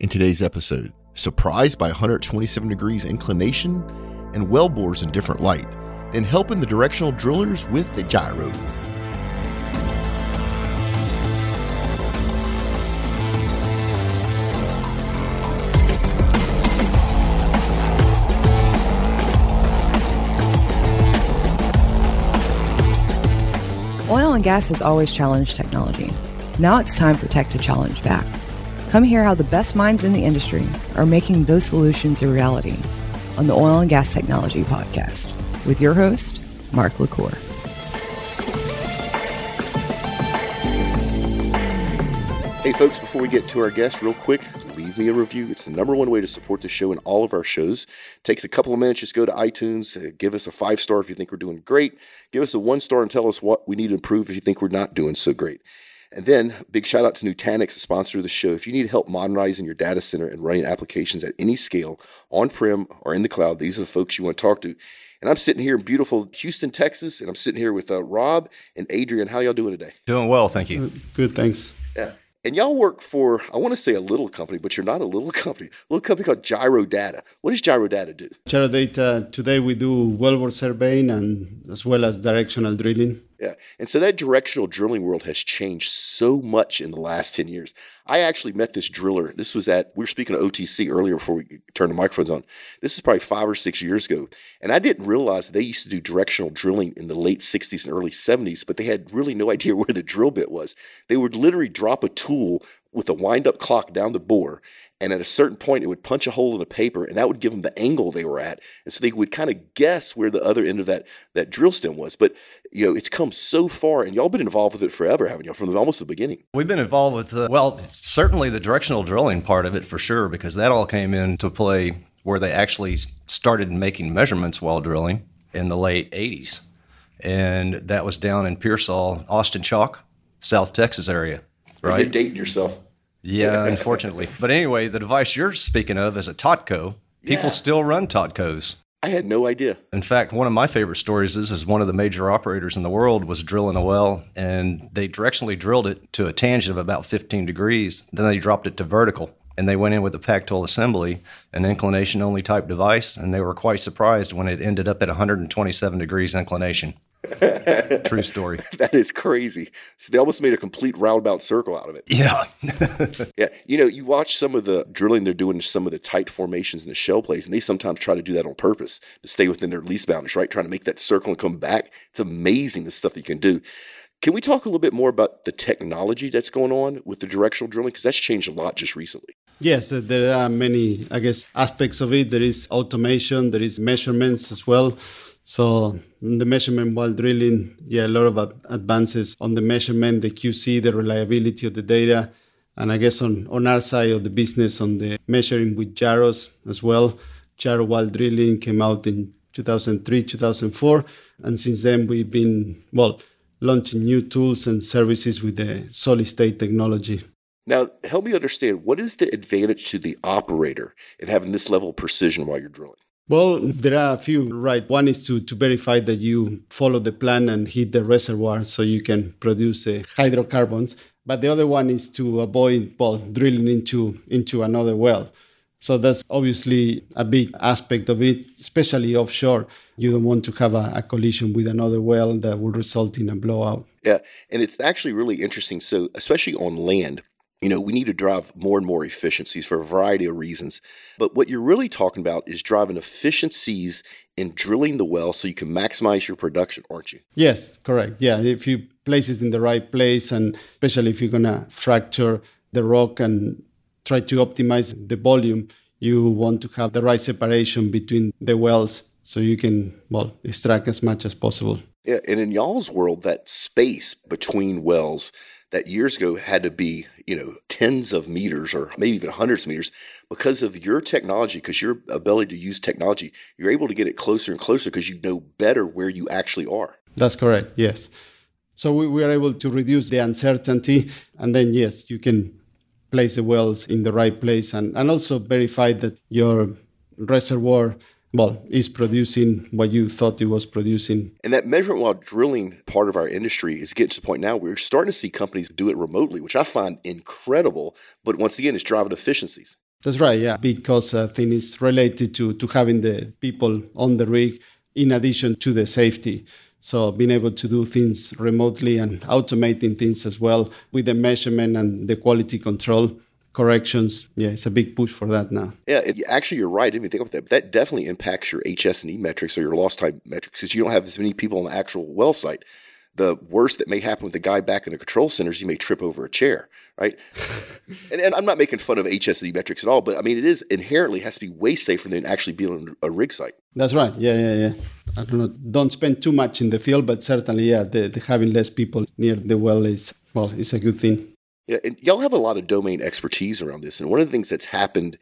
In today's episode, surprised by 127 degrees inclination and well bores in different light, then helping the directional drillers with the gyro. Oil and gas has always challenged technology. Now it's time for tech to challenge back. Come hear how the best minds in the industry are making those solutions a reality on the Oil and Gas Technology Podcast with your host, Mark LaCour. Hey, folks, before we get to our guest, real quick, leave me a review. It's the number one way to support the show and all of our shows. It takes a couple of minutes. Just go to iTunes, uh, give us a five star if you think we're doing great. Give us a one star and tell us what we need to improve if you think we're not doing so great. And then, big shout out to Nutanix, the sponsor of the show. If you need help modernizing your data center and running applications at any scale, on prem or in the cloud, these are the folks you want to talk to. And I'm sitting here in beautiful Houston, Texas, and I'm sitting here with uh, Rob and Adrian. How y'all doing today? Doing well, thank you. Good, thanks. Yeah. And y'all work for, I want to say a little company, but you're not a little company. A little company called Gyrodata. What does Gyrodata do? Gyrodata, today we do wellbore surveying and as well as directional drilling. Yeah. And so that directional drilling world has changed so much in the last 10 years. I actually met this driller. This was at, we were speaking of OTC earlier before we turned the microphones on. This is probably five or six years ago. And I didn't realize they used to do directional drilling in the late 60s and early 70s, but they had really no idea where the drill bit was. They would literally drop a tool with a wind up clock down the bore and at a certain point, it would punch a hole in the paper, and that would give them the angle they were at, and so they would kind of guess where the other end of that that drill stem was. But you know, it's come so far, and y'all been involved with it forever, haven't you? From the, almost the beginning. We've been involved with uh, well, certainly the directional drilling part of it for sure, because that all came into play where they actually started making measurements while drilling in the late '80s, and that was down in Pearsall, Austin Chalk, South Texas area. Right, You're dating yourself. Yeah, unfortunately. But anyway, the device you're speaking of is a Totco. People Yeah. still run Totcos. I had no idea. In fact, one of my favorite stories is, is one of the major operators in the world was drilling a well and they directionally drilled it to a tangent of about 15 degrees. Then they dropped it to vertical and they went in with a Pactol assembly, an inclination only type device, and they were quite surprised when it ended up at 127 degrees inclination. True story. That is crazy. So they almost made a complete roundabout circle out of it. Yeah. Yeah, you know, you watch some of the drilling they're doing some of the tight formations in the shale plays, and they sometimes try to do that on purpose to stay within their lease boundaries, right? Trying to make that circle and come back. It's amazing the stuff you can do. Can we talk a little bit more about the technology that's going on with the directional drilling? Because that's changed a lot just recently. Yes, uh, there are many, I guess, aspects of it. There is automation, there is measurements as well. So the measurement while drilling, yeah, a lot of ad- advances on the measurement, the QC, the reliability of the data, and I guess on, on our side of the business, on the measuring with gyros as well. Gyro while drilling came out in 2003, 2004, and since then we've been well launching new tools and services with the solid state technology. Now, help me understand what is the advantage to the operator in having this level of precision while you're drilling? Well, there are a few, right? One is to, to verify that you follow the plan and hit the reservoir so you can produce uh, hydrocarbons. But the other one is to avoid, well, drilling into, into another well. So that's obviously a big aspect of it, especially offshore. You don't want to have a, a collision with another well that will result in a blowout. Yeah, and it's actually really interesting. So, especially on land, you know, we need to drive more and more efficiencies for a variety of reasons. But what you're really talking about is driving efficiencies in drilling the well so you can maximize your production, aren't you? Yes, correct. Yeah, if you place it in the right place, and especially if you're gonna fracture the rock and try to optimize the volume, you want to have the right separation between the wells so you can well extract as much as possible. Yeah, and in y'all's world, that space between wells that years ago had to be, you know, tens of meters or maybe even hundreds of meters because of your technology, because your ability to use technology, you're able to get it closer and closer because you know better where you actually are. That's correct. Yes. So we, we are able to reduce the uncertainty, and then yes, you can place the wells in the right place, and, and also verify that your reservoir well is producing what you thought it was producing. And that measurement while drilling part of our industry is getting to the point now where we're starting to see companies do it remotely, which I find incredible. But once again, it's driving efficiencies. That's right, yeah, because I think it's related to, to having the people on the rig in addition to the safety. So being able to do things remotely and automating things as well with the measurement and the quality control corrections. Yeah, it's a big push for that now. Yeah, it, actually, you're right. I didn't even think about that. But that definitely impacts your HS&E metrics or your lost time metrics because you don't have as many people on the actual well site. The worst that may happen with the guy back in the control center is you may trip over a chair, right? and, and, I'm not making fun of HS&E metrics at all, but I mean, it is inherently has to be way safer than actually being on a rig site. That's right. Yeah, yeah, yeah. I don't know. Don't spend too much in the field, but certainly, yeah, the, the having less people near the well is well, it's a good thing. Yeah, and y'all have a lot of domain expertise around this, and one of the things that's happened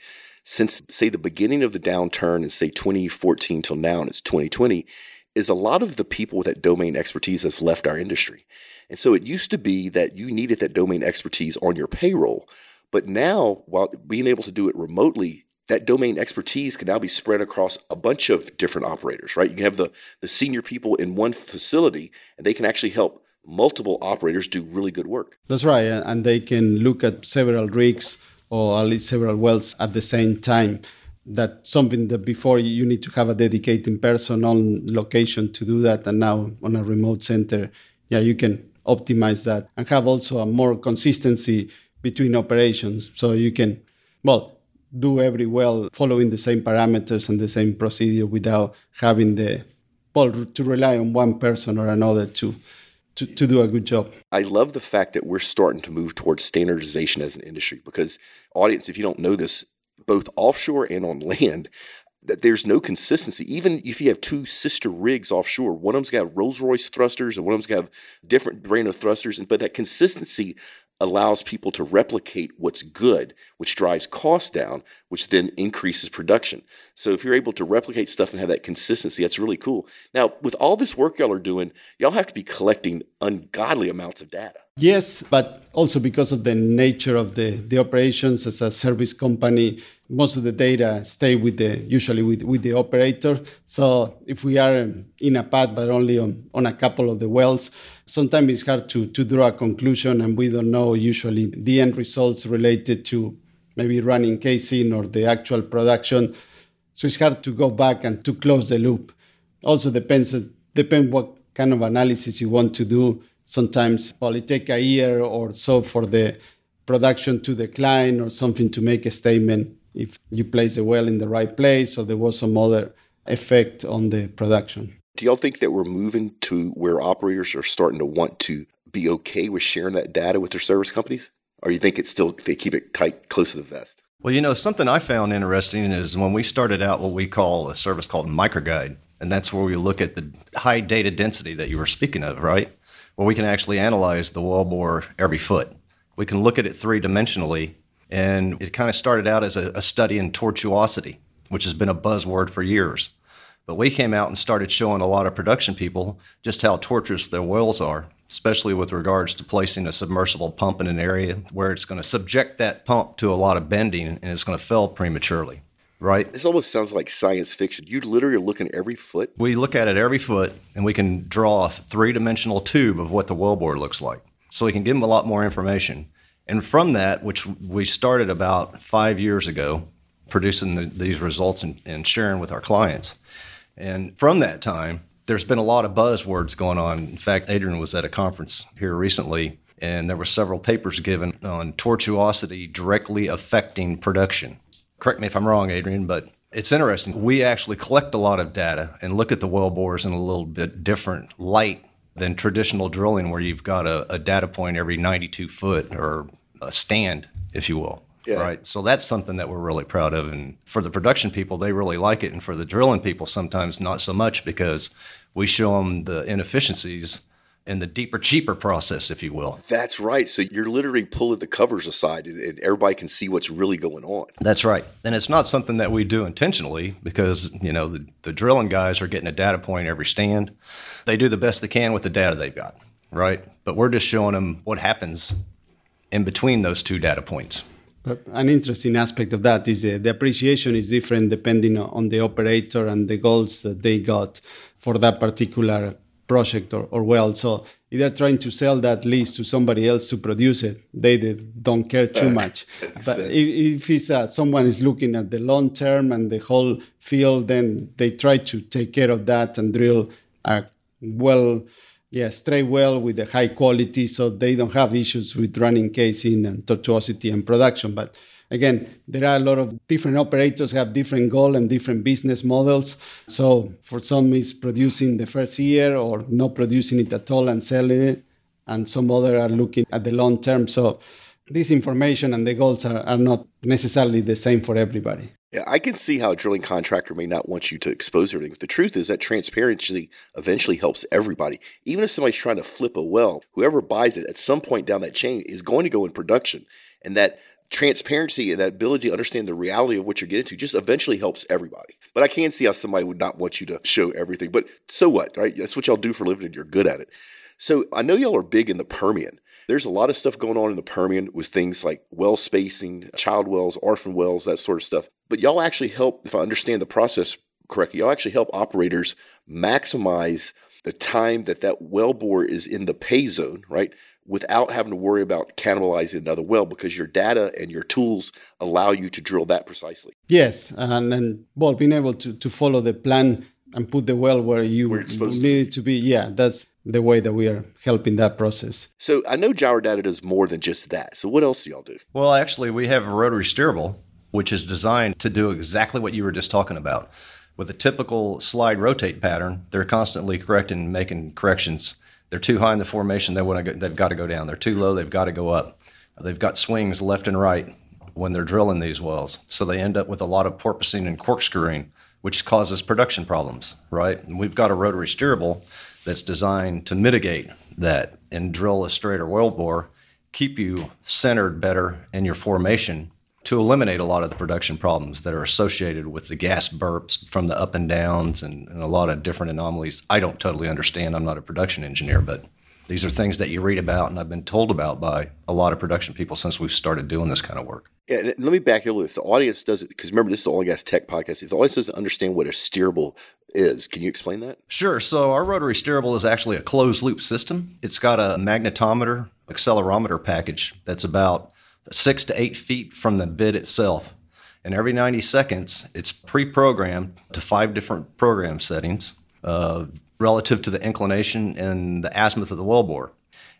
since, say, the beginning of the downturn, and say 2014 till now, and it's 2020, is a lot of the people with that domain expertise has left our industry. And so it used to be that you needed that domain expertise on your payroll. But now, while being able to do it remotely, that domain expertise can now be spread across a bunch of different operators, right? You can have the, the senior people in one facility and they can actually help multiple operators do really good work. That's right. And they can look at several rigs or at least several wells at the same time. That's something that before you need to have a dedicated person on location to do that. And now on a remote center, yeah, you can optimize that and have also a more consistency between operations. So you can, well, do every well following the same parameters and the same procedure without having the well to rely on one person or another to to, to do a good job. I love the fact that we're starting to move towards standardization as an industry because audience, if you don't know this, both offshore and on land, that there's no consistency. Even if you have two sister rigs offshore, one of them's got Rolls Royce thrusters and one of them's got different brand of thrusters, and but that consistency allows people to replicate what's good, which drives costs down, which then increases production. So if you're able to replicate stuff and have that consistency, that's really cool. Now, with all this work y'all are doing, y'all have to be collecting ungodly amounts of data. Yes, but also because of the nature of the, the operations as a service company, most of the data stay with the usually with, with the operator. So if we are in a pad but only on, on a couple of the wells, sometimes it's hard to, to draw a conclusion and we don't know usually the end results related to maybe running casing or the actual production. So it's hard to go back and to close the loop. Also depends depend what kind of analysis you want to do. Sometimes well it take a year or so for the production to decline or something to make a statement if you place the well in the right place or there was some other effect on the production. Do y'all think that we're moving to where operators are starting to want to be okay with sharing that data with their service companies? Or you think it's still they keep it tight, close to the vest? Well, you know, something I found interesting is when we started out what we call a service called microguide, and that's where we look at the high data density that you were speaking of, right? Where we can actually analyze the wellbore every foot. We can look at it three dimensionally, and it kind of started out as a, a study in tortuosity, which has been a buzzword for years. But we came out and started showing a lot of production people just how tortuous their wells are, especially with regards to placing a submersible pump in an area where it's going to subject that pump to a lot of bending and it's going to fail prematurely. Right? This almost sounds like science fiction. You literally are looking at every foot. We look at it every foot and we can draw a three dimensional tube of what the wellbore looks like. So we can give them a lot more information. And from that, which we started about five years ago, producing the, these results and, and sharing with our clients, and from that time, there's been a lot of buzzwords going on. In fact, Adrian was at a conference here recently, and there were several papers given on tortuosity directly affecting production. Correct me if I'm wrong, Adrian, but it's interesting. We actually collect a lot of data and look at the well bores in a little bit different light than traditional drilling, where you've got a, a data point every 92 foot or a stand, if you will. Yeah. Right. So that's something that we're really proud of. And for the production people, they really like it. And for the drilling people, sometimes not so much because we show them the inefficiencies in the deeper, cheaper process, if you will. That's right. So you're literally pulling the covers aside and, and, everybody can see what's really going on. That's right. And it's not something that we do intentionally because, you know, the, the drilling guys are getting a data point every stand. They do the best they can with the data they've got, right? But we're just showing them what happens in between those two data points. But an interesting aspect of that is uh, the appreciation is different depending on the operator and the goals that they got for that particular project or, or well. So if they're trying to sell that lease to somebody else to produce it, they, they don't care too much. but if, if it's uh, someone is looking at the long term and the whole field, then they try to take care of that and drill a well, yeah, straight well with the high quality, so they don't have issues with running casing and tortuosity and production. But again, there are a lot of different operators have different goal and different business models. So for some, it's producing the first year or not producing it at all and selling it, and some other are looking at the long term. So this information and the goals are, are not necessarily the same for everybody. Yeah, I can see how a drilling contractor may not want you to expose everything. The truth is that transparency eventually helps everybody. Even if somebody's trying to flip a well, whoever buys it at some point down that chain is going to go in production. And that transparency and that ability to understand the reality of what you're getting to just eventually helps everybody. But I can see how somebody would not want you to show everything. But so what, right? That's what y'all do for living and you're good at it. So I know y'all are big in the Permian. There's a lot of stuff going on in the Permian with things like well spacing, child wells, orphan wells, that sort of stuff. But y'all actually help, if I understand the process correctly, y'all actually help operators maximize the time that that well bore is in the pay zone, right? without having to worry about cannibalizing another well because your data and your tools allow you to drill that precisely. Yes, and, and well, being able to, to follow the plan and put the well where you where need it to be, yeah, that's the way that we are helping that process. So I know Gyrodata does more than just that. So what else do y'all do? Well, actually, we have a rotary steerable, which is designed to do exactly what you were just talking about. With a typical slide rotate pattern, they're constantly correcting and making corrections they're too high in the formation. They want to. Go, they've got to go down. They're too low. They've got to go up. They've got swings left and right when they're drilling these wells. So they end up with a lot of porpoising and corkscrewing, which causes production problems. Right. And we've got a rotary steerable that's designed to mitigate that and drill a straighter well bore, keep you centered better in your formation to eliminate a lot of the production problems that are associated with the gas burps from the up and downs and, and, a lot of different anomalies. I don't totally understand. I'm not a production engineer, but these are things that you read about and I've been told about by a lot of production people since we've started doing this kind of work. Yeah, let me back you a little. If the audience doesn't, because remember this is the Oil and Gas Tech podcast. If the audience doesn't understand what a steerable is, can you explain that? Sure. So our rotary steerable is actually a closed loop system. It's got a magnetometer, accelerometer package that's about six to eight feet from the bit itself. And every 90 seconds, it's pre programmed to five different program settings uh, relative to the inclination and the azimuth of the wellbore.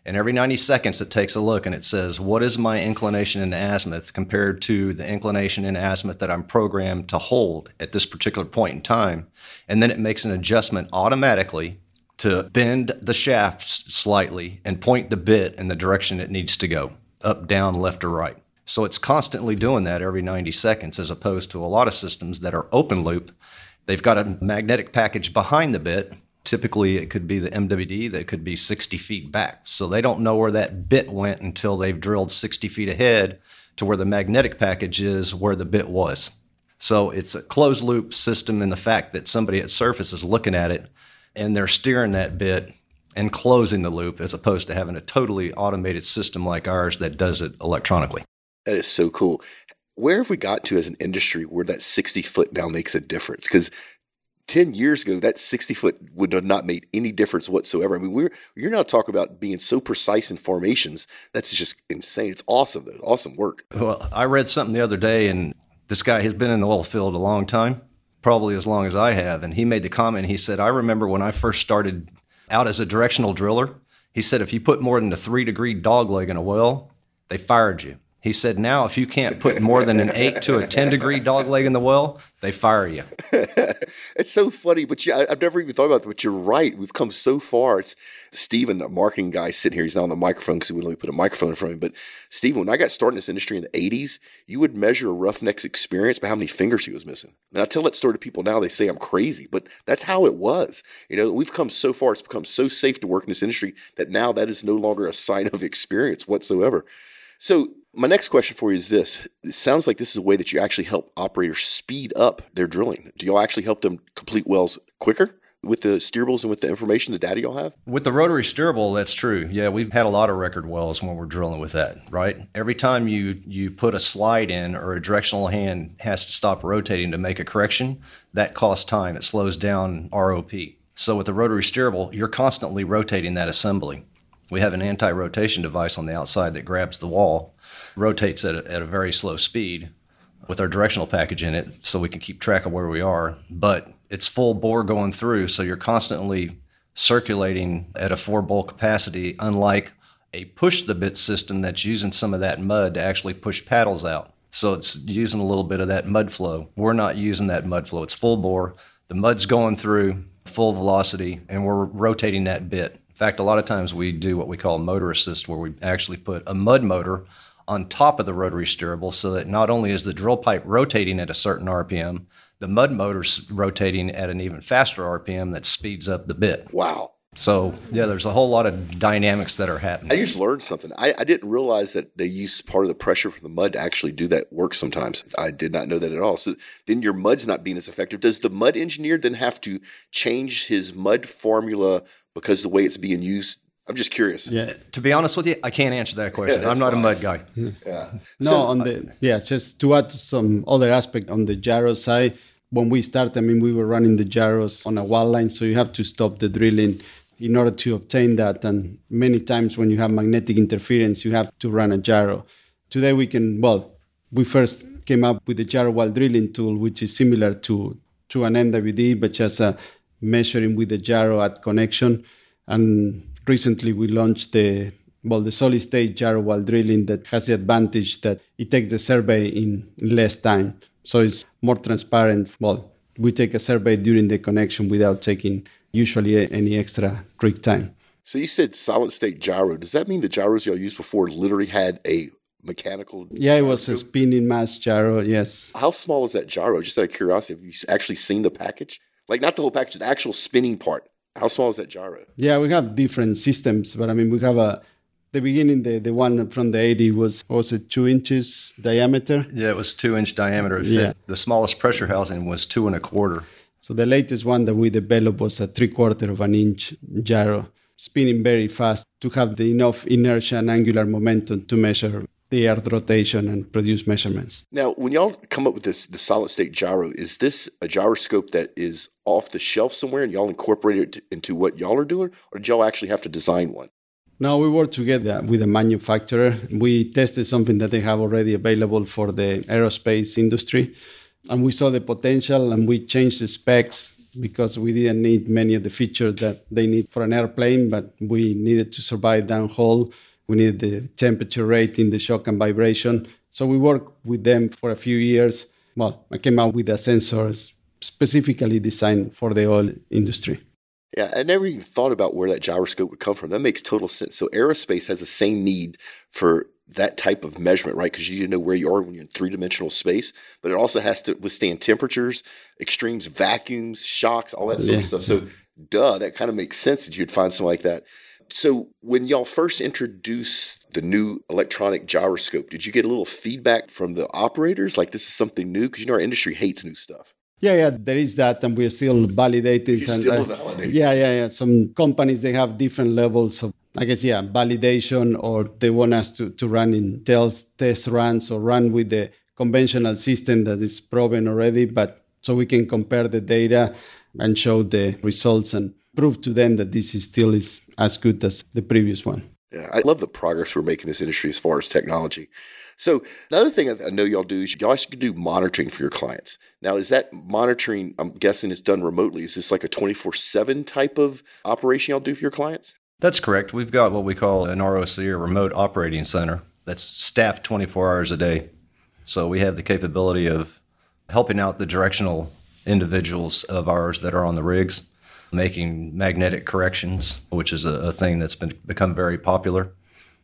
And every 90 seconds, it takes a look and it says, What is my inclination and azimuth compared to the inclination and azimuth that I'm programmed to hold at this particular point in time? And then it makes an adjustment automatically to bend the shaft slightly and point the bit in the direction it needs to go up, down, left, or right. So it's constantly doing that every 90 seconds, as opposed to a lot of systems that are open loop. They've got a magnetic package behind the bit. Typically, it could be the MWD that could be 60 feet back. So they don't know where that bit went until they've drilled 60 feet ahead to where the magnetic package is where the bit was. So it's a closed loop system in the fact that somebody at surface is looking at it and they're steering that bit and closing the loop as opposed to having a totally automated system like ours that does it electronically. That is so cool. Where have we got to as an industry where that 60 foot now makes a difference? Because 10 years ago, that 60 foot would have not made any difference whatsoever. I mean, we're, you're now talking about being so precise in formations. That's just insane. It's awesome, though. Awesome work. Well, I read something the other day, and this guy has been in the oil field a long time, probably as long as I have. And he made the comment, he said, I remember when I first started out as a directional driller. He said if you put more than a three degree dog leg in a well, they fired you. He said, now if you can't put more than an eight to a 10 degree dog leg in the well, they fire you. it's so funny, but I've never even thought about that. But you're right. We've come so far. It's Stephen, a marketing guy, sitting here. He's not on the microphone because we only put a microphone in front of him. But Stephen, when I got started in this industry in the 80s, you would measure a roughneck's experience by how many fingers he was missing. And I tell that story to people now, they say I'm crazy, but that's how it was. You know, we've come so far. It's become so safe to work in this industry that now that is no longer a sign of experience whatsoever. So my next question for you is this. It sounds like this is a way that you actually help operators speed up their drilling. Do y'all actually help them complete wells quicker? with the steerables and with the information, the data y'all have? With the rotary steerable, that's true. Yeah, we've had a lot of record wells when we're drilling with that, right? Every time you you put a slide in or a directional hand has to stop rotating to make a correction, that costs time. It slows down ROP. So with the rotary steerable, you're constantly rotating that assembly. We have an anti-rotation device on the outside that grabs the wall, rotates at a, at a very slow speed with our directional package in it so we can keep track of where we are. But it's full bore going through, so you're constantly circulating at a full bore capacity, unlike a push the bit system that's using some of that mud to actually push paddles out. So it's using a little bit of that mud flow. We're not using that mud flow. It's full bore. The mud's going through full velocity and we're rotating that bit. In fact, a lot of times we do what we call motor assist, where we actually put a mud motor on top of the rotary steerable so that not only is the drill pipe rotating at a certain RPM, the mud motor's rotating at an even faster RPM that speeds up the bit. Wow. So, yeah, there's a whole lot of dynamics that are happening. I just learned something. I, I didn't realize that they use part of the pressure from the mud to actually do that work sometimes. I did not know that at all. So then your mud's not being as effective. Does the mud engineer then have to change his mud formula because the way it's being used I'm just curious. Yeah. To be honest with you, I can't answer that question. Yeah, I'm not fine. a mud guy. Yeah. No, So- on the yeah, just to add some other aspect on the gyro side. When we started, I mean, we were running the gyros on a wireline, so you have to stop the drilling in order to obtain that. And many times when you have magnetic interference, you have to run a gyro. Today we can well, we first came up with the gyro while drilling tool, which is similar to to an MWD, but just uh, measuring with the gyro at connection. And recently we launched the well the solid state gyro while drilling that has the advantage that it takes the survey in less time. So it's more transparent. Well, we take a survey during the connection without taking usually any extra rig time. So you said solid state gyro. Does that mean the gyros y'all used before literally had a mechanical? Yeah, it was a spinning mass gyro. Yes. How small is that gyro? Just out of curiosity, have you actually seen the package? Like not the whole package, the actual spinning part. How small is that gyro? Yeah, we have different systems, but I mean, we have a the beginning, the, the one from the 80 was was it two inches diameter. Yeah, it was two inch diameter. It. Yeah. The smallest pressure housing was two and a quarter. So the latest one that we developed was a three quarter of an inch gyro, spinning very fast to have the enough inertia and angular momentum to measure the earth rotation and produce measurements. Now, when y'all come up with this the solid state gyro, is this a gyroscope that is off the shelf somewhere and y'all incorporate it into what y'all are doing, or did y'all actually have to design one? Now we worked together with a manufacturer. We tested something that they have already available for the aerospace industry, and we saw the potential, and we changed the specs because we didn't need many of the features that they need for an airplane, but we needed to survive downhole. We needed the temperature rating, the shock and vibration. So we worked with them for a few years. Well, I came out with a sensor specifically designed for the oil industry. Yeah, I never even thought about where that gyroscope would come from. That makes total sense. So aerospace has the same need for that type of measurement, right? Because you need to know where you are when you're in three dimensional space, but it also has to withstand temperatures, extremes, vacuums, shocks, all that sort of stuff. So, duh, that kind of makes sense that you'd find something like that. So, when y'all first introduced the new electronic gyroscope, did you get a little feedback from the operators? Like, this is something new? Because you know, our industry hates new stuff. Yeah, yeah, there is that, and we're still validating. You're and, still uh, validating. Yeah, yeah, yeah. Some companies they have different levels of, I guess, yeah, validation, or they want us to to run in test test runs or run with the conventional system that is proven already, but so we can compare the data and show the results and prove to them that this is still is as good as the previous one. Yeah, I love the progress we're making in this industry as far as technology. So another thing I I know y'all do is y'all also do monitoring for your clients. Now, is that monitoring? I'm guessing it's done remotely. Is this like a 24 seven type of operation y'all do for your clients? That's correct. We've got what we call an ROC or remote operating center that's staffed 24 hours a day. So we have the capability of helping out the directional individuals of ours that are on the rigs, making magnetic corrections, which is a, a thing that's been become very popular,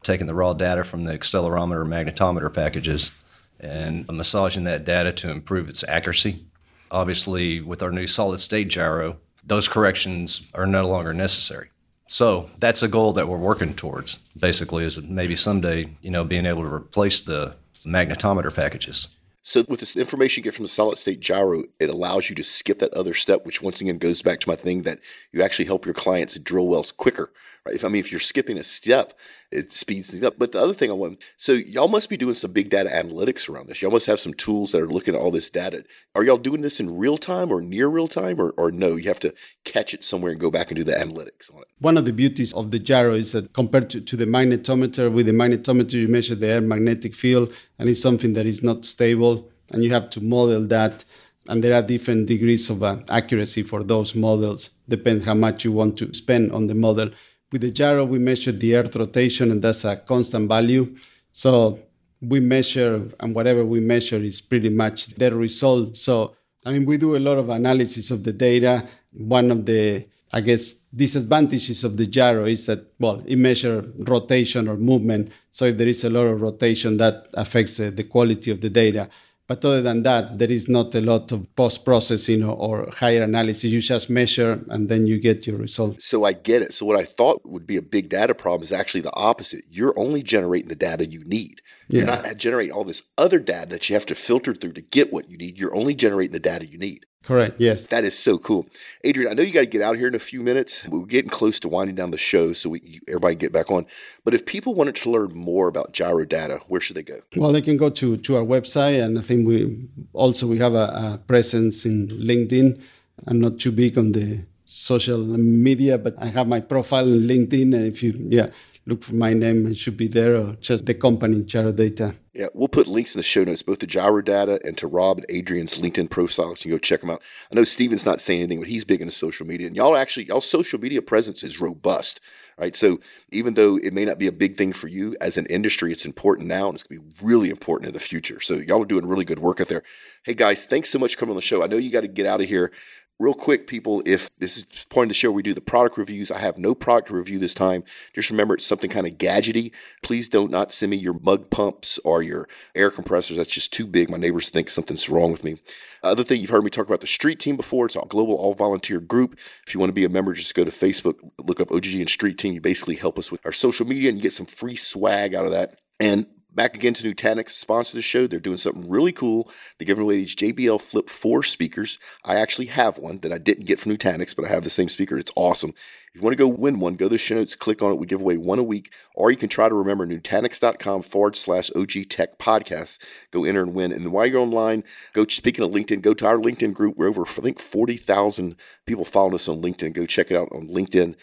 taking the raw data from the accelerometer magnetometer packages and massaging that data to improve its accuracy. Obviously, with our new solid state gyro, those corrections are no longer necessary. So that's a goal that we're working towards. Basically, is maybe someday, you know, being able to replace the magnetometer packages. So with this information you get from the solid state gyro, it allows you to skip that other step, which once again goes back to my thing that you actually help your clients drill wells quicker. Right? If I mean if you're skipping a step, it speeds things up. But the other thing I want, so y'all must be doing some big data analytics around this. Y'all must have some tools that are looking at all this data. Are y'all doing this in real time or near real time, or, or no? You have to catch it somewhere and go back and do the analytics on it. One of the beauties of the gyro is that compared to, to the magnetometer, with the magnetometer you measure the air magnetic field, and it's something that is not stable and you have to model that and there are different degrees of uh, accuracy for those models depends how much you want to spend on the model with the gyro we measure the earth rotation and that's a constant value. So we measure and whatever we measure is pretty much the result. So i mean we do a lot of analysis of the data. One of the i guess disadvantages of the gyro is that well it measures rotation or movement. So if there is a lot of rotation that affects uh, the quality of the data but other than that, there is not a lot of post processing or, or, higher analysis. You just measure and then you get your results. So I get it. So what I thought would be a big data problem is actually the opposite. You're only generating the data you need. You're not generating all this other data that you have to filter through to get what you need. You're only generating the data you need. Correct. Yes. That is so cool. Adrian, I know you got to get out here in a few minutes. We're getting close to winding down the show, so we everybody get back on. But if people wanted to learn more about Gyrodata, where should they go? Well, they can go to to our website, and I think we also we have a, a presence in LinkedIn. I'm not too big on the social media, but I have my profile in LinkedIn, and if you yeah look for my name. and should be there or just the company, Gyrodata. Yeah, we'll put links in the show notes, both to Gyrodata and to Rob and Adrian's LinkedIn profiles. You can go check them out. I know Steven's not saying anything, but he's big into social media. And y'all actually, y'all social media presence is robust, right? So even though it may not be a big thing for you as an industry, it's important now and it's going to be really important in the future. So y'all are doing really good work out there. Hey guys, thanks so much for coming on the show. I know you got to get out of here real quick, people, if this is point of the show we do the product reviews, I have no product review this time. Just remember it's something kind of gadgety. Please don't not send me your mug pumps or your air compressors. That's just too big. My neighbors think something's wrong with me. Other thing you've heard me talk about the street team before. It's a global all volunteer group. If you want to be a member, just go to Facebook, look up OGGN Street Team. You basically help us with our social media and you get some free swag out of that. And Back again to Nutanix, sponsor the show. They're doing something really cool. They're giving away these JBL Flip 4 speakers. I actually have one that I didn't get from Nutanix, but I have the same speaker. It's awesome. If you want to go win one, go to the show notes, click on it. We give away one a week, or you can try to remember Nutanix.com forward slash OG Tech Podcast. Go enter and win. And while you're online, go, speaking of LinkedIn, go to our LinkedIn group. We're over, I think, 40,000 people following us on LinkedIn. Go check it out on LinkedIn.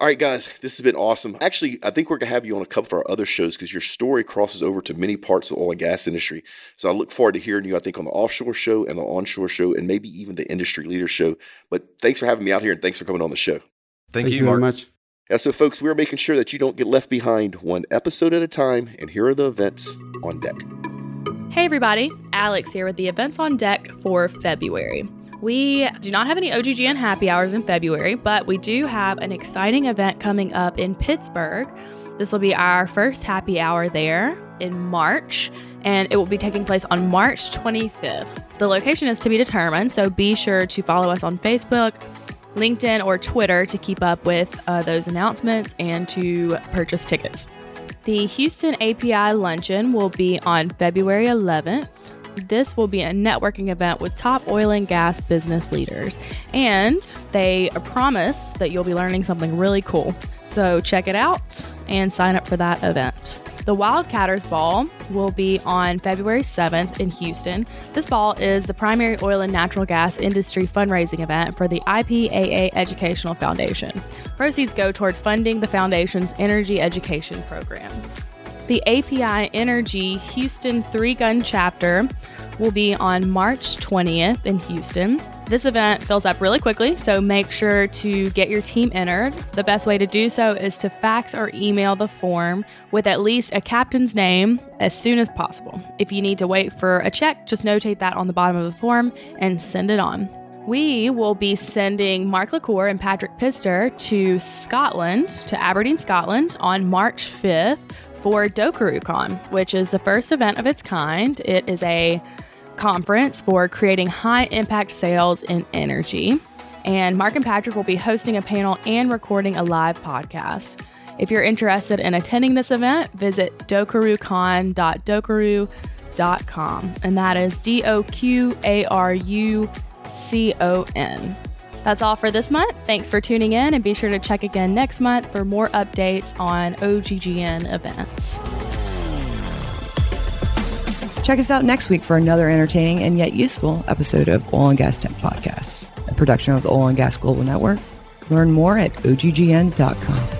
All right, guys, this has been awesome. Actually, I think we're going to have you on a couple of our other shows because your story crosses over to many parts of the oil and gas industry. So I look forward to hearing you, I think, on the offshore show and the onshore show and maybe even the industry leader show. But thanks for having me out here and thanks for coming on the show. Thank, Thank you, you very much. Yeah, so, folks, we're making sure that you don't get left behind one episode at a time. And here are the events on deck. Hey, everybody. Alex here with the events on deck for February. We do not have any OGGN happy hours in February, but we do have an exciting event coming up in Pittsburgh. This will be our first happy hour there in March, and it will be taking place on March 25th. The location is to be determined, so be sure to follow us on Facebook, LinkedIn, or Twitter to keep up with uh, those announcements and to purchase tickets. The Houston API Luncheon will be on February 11th. This will be a networking event with top oil and gas business leaders, and they promise that you'll be learning something really cool. So check it out and sign up for that event. The Wildcatters Ball will be on February 7th in Houston. This ball is the primary oil and natural gas industry fundraising event for the IPAA Educational Foundation. Proceeds go toward funding the foundation's energy education programs. The API Energy Houston Three Gun Chapter will be on March 20th in Houston. This event fills up really quickly, so make sure to get your team entered. The best way to do so is to fax or email the form with at least a captain's name as soon as possible. If you need to wait for a check, just notate that on the bottom of the form and send it on. We will be sending Mark LaCour and Patrick Pister to Scotland, to Aberdeen, Scotland on March 5th for DoqaruCon, which is the first event of its kind. It is a conference for creating high impact sales in energy. And Mark and Patrick will be hosting a panel and recording a live podcast. If you're interested in attending this event, visit dokurucon.dokaru.com doqarucon.com. And that is D O Q A R U C O N. That's all for this month. Thanks for tuning in and be sure to check again next month for more updates on OGGN events. Check us out next week for another entertaining and yet useful episode of Oil and Gas Tech Podcast, a production of the Oil and Gas Global Network. Learn more at oggn.com.